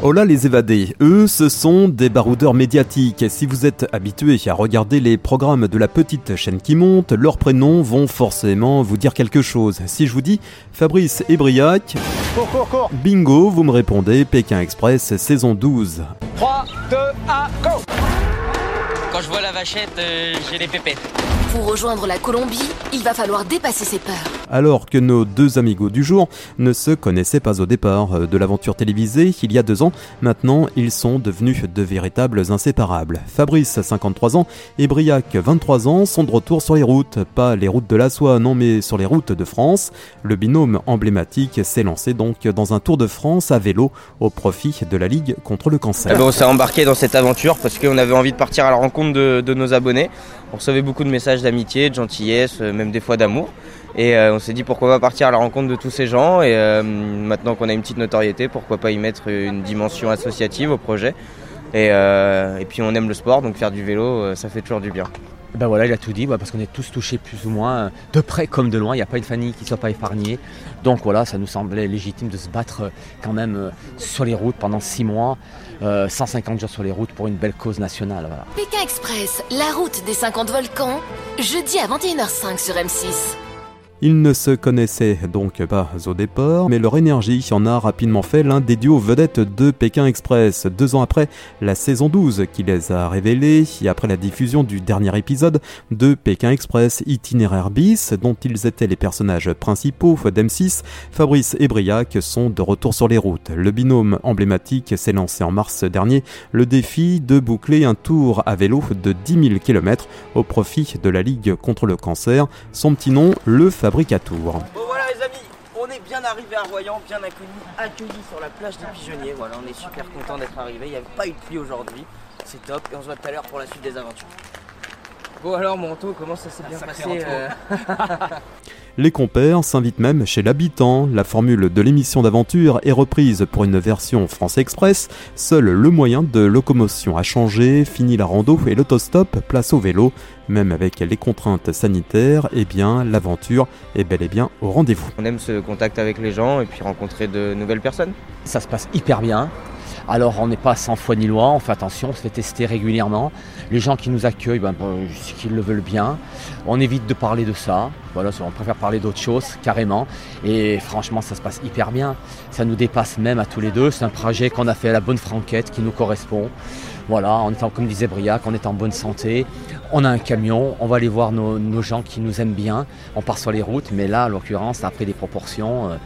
Oh là les évadés, eux ce sont des baroudeurs médiatiques. Si vous êtes habitué à regarder les programmes de la petite chaîne qui monte, leurs prénoms vont forcément vous dire quelque chose. Si je vous dis Fabrice et Briac, bingo, vous me répondez Pékin Express saison 12. 3, 2, 1, go Quand je vois la vachette, euh, j'ai les pépettes. Pour rejoindre la Colombie, il va falloir dépasser ses peurs. Alors que nos deux amigos du jour ne se connaissaient pas au départ de l'aventure télévisée il y a deux ans, maintenant ils sont devenus de véritables inséparables. Fabrice, 53 ans, et Briac, 23 ans, sont de retour sur les routes. Pas les routes de la soie, non mais sur les routes de France. Le binôme emblématique s'est lancé donc dans un tour de France à vélo au profit de la Ligue contre le cancer. Eh ben, on s'est embarqué dans cette aventure parce qu'on avait envie de partir à la rencontre de, de nos abonnés. On recevait beaucoup de messages d'amitié, de gentillesse, euh, même des fois d'amour. Et euh, on s'est dit pourquoi pas partir à la rencontre de tous ces gens. Et euh, maintenant qu'on a une petite notoriété, pourquoi pas y mettre une dimension associative au projet. Et, euh, et puis on aime le sport, donc faire du vélo, ça fait toujours du bien. Ben voilà, il a tout dit, bah, parce qu'on est tous touchés plus ou moins, de près comme de loin. Il n'y a pas une famille qui ne soit pas épargnée. Donc voilà, ça nous semblait légitime de se battre quand même sur les routes pendant six mois, euh, 150 jours sur les routes pour une belle cause nationale. Voilà. Pékin Express, la route des 50 volcans, jeudi à 21h05 sur M6. Ils ne se connaissaient donc pas au départ, mais leur énergie en a rapidement fait l'un des duos vedettes de Pékin Express. Deux ans après la saison 12 qui les a révélés, et après la diffusion du dernier épisode de Pékin Express Itinéraire bis, dont ils étaient les personnages principaux d'M6, Fabrice et Briac sont de retour sur les routes. Le binôme emblématique s'est lancé en mars dernier le défi de boucler un tour à vélo de 10 000 km au profit de la Ligue contre le cancer. Son petit nom, le Fabricatour. Bon voilà les amis, on est bien arrivé à Royan, bien accueillis, accueillis sur la plage des Pigeonniers. Voilà, on est super content d'être arrivé. Il n'y avait pas eu de pluie aujourd'hui, c'est top. Et on se voit tout à l'heure pour la suite des aventures. Bon alors Manteau, comment ça s'est bien passé euh, Les compères s'invitent même chez l'habitant. La formule de l'émission d'aventure est reprise pour une version France Express. Seul le moyen de locomotion a changé, fini la rando et l'autostop, place au vélo. Même avec les contraintes sanitaires, eh bien l'aventure est bel et bien au rendez-vous. On aime ce contact avec les gens et puis rencontrer de nouvelles personnes. Ça se passe hyper bien. Alors on n'est pas sans foi ni loi, on fait attention, on se fait tester régulièrement. Les gens qui nous accueillent, ben, ben, qu'ils le veulent bien. On évite de parler de ça. Voilà, on préfère parler d'autre chose carrément. Et franchement, ça se passe hyper bien. Ça nous dépasse même à tous les deux. C'est un projet qu'on a fait à la bonne franquette qui nous correspond. Voilà, en étant, comme disait Briac, on est en bonne santé. On a un camion, on va aller voir nos, nos gens qui nous aiment bien. On part sur les routes, mais là, en l'occurrence, ça a pris des proportions. euh,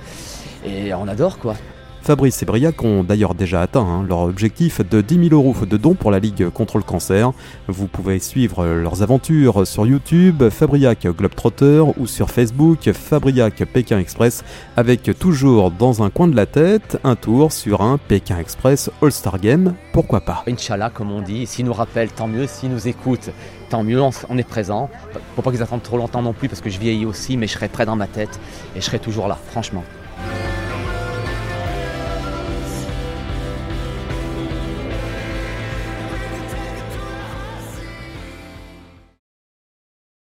et on adore quoi. Fabrice et Briac ont d'ailleurs déjà atteint hein, leur objectif de 10 000 euros de dons pour la Ligue contre le cancer. Vous pouvez suivre leurs aventures sur YouTube, Fabriac Globetrotter ou sur Facebook, Fabriac Pékin Express, avec toujours dans un coin de la tête un tour sur un Pékin Express All-Star Game, pourquoi pas? Inch'Allah, comme on dit, s'ils nous rappellent, tant mieux. S'ils nous écoutent, tant mieux. On, est présent. Faut pas qu'ils attendent trop longtemps non plus parce que je vieillis aussi, mais je serai prêt dans ma tête et je serai toujours là, franchement.